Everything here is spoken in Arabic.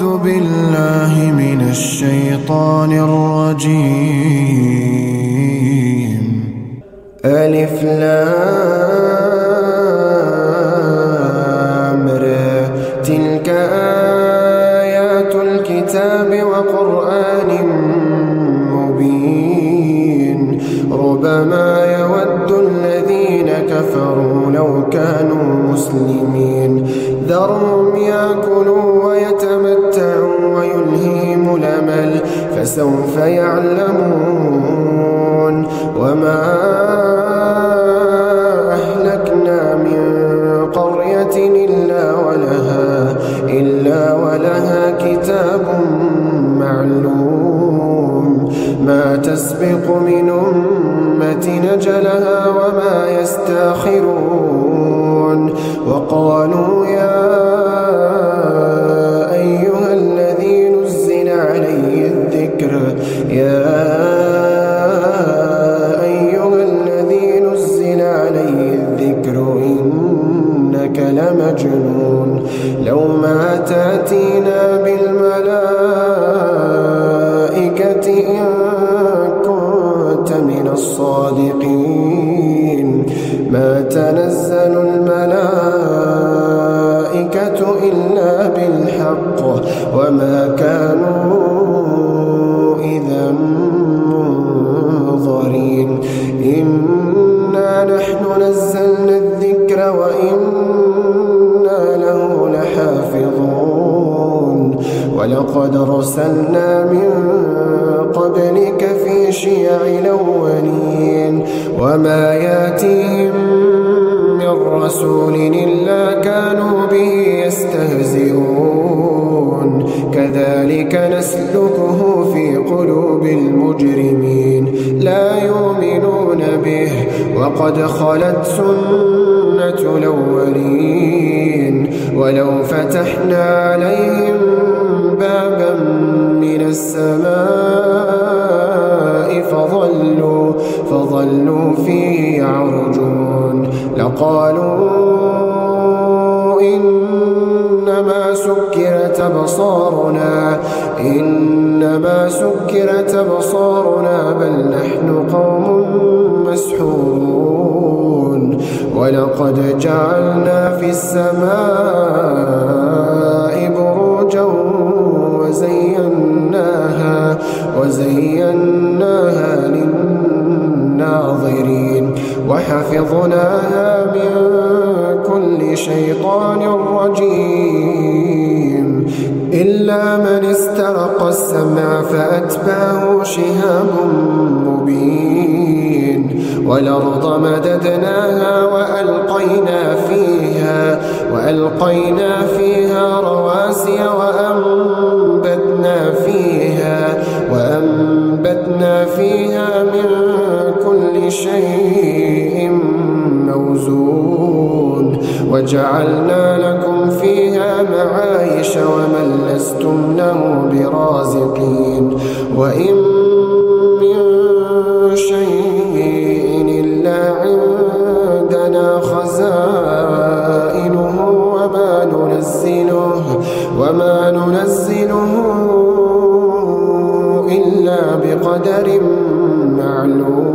أعوذ بالله من الشيطان الرجيم. ألف لامر تلك آيات الكتاب وقرآن مبين. ربما يود الذين كفروا لو كانوا مسلمين. ذرهم يأكلوا فسوف يعلمون وما أهلكنا من قرية إلا ولها, إلا ولها كتاب معلوم. ما تسبق من أمة نجلها وما يستأخرون. وقالوا يا لمجنون لو ما تأتينا بالملائكة إن كنت من الصادقين. ما تنزل الملائكة إلا بالحق. وما كانوا له لحافظون. ولقد رسلنا من قبلك في شيع الأولين. وما يأتيهم من رسول إلا كانوا به يستهزئون. كذلك نسلكه في قلوب المجرمين. لا يؤمنون به. وقد خلت سنة الأولين. ولو فتحنا عليهم بابا من السماء فظلوا, فظلوا فيه يعرجون. لقالوا سكرت أبصارنا إنما سكرت أبصارنا بل نحن قوم مسحورون. ولقد جعلنا في السماء بروجا وزيناها وزيناها للناظرين. وحفظناها من كل شيطان رجيم. إلا من استرق السمع فأتباه شهاب مبين والأرض مددناها وألقينا فيها وألقينا فيها رواسي وأنبتنا فيها وأنبتنا فيها من كل شيء موزون وجعلنا عائشة ومن لستم له برازقين وإن من شيء إلا عندنا خزائنه وما ننزله وما ننزله إلا بقدر معلوم.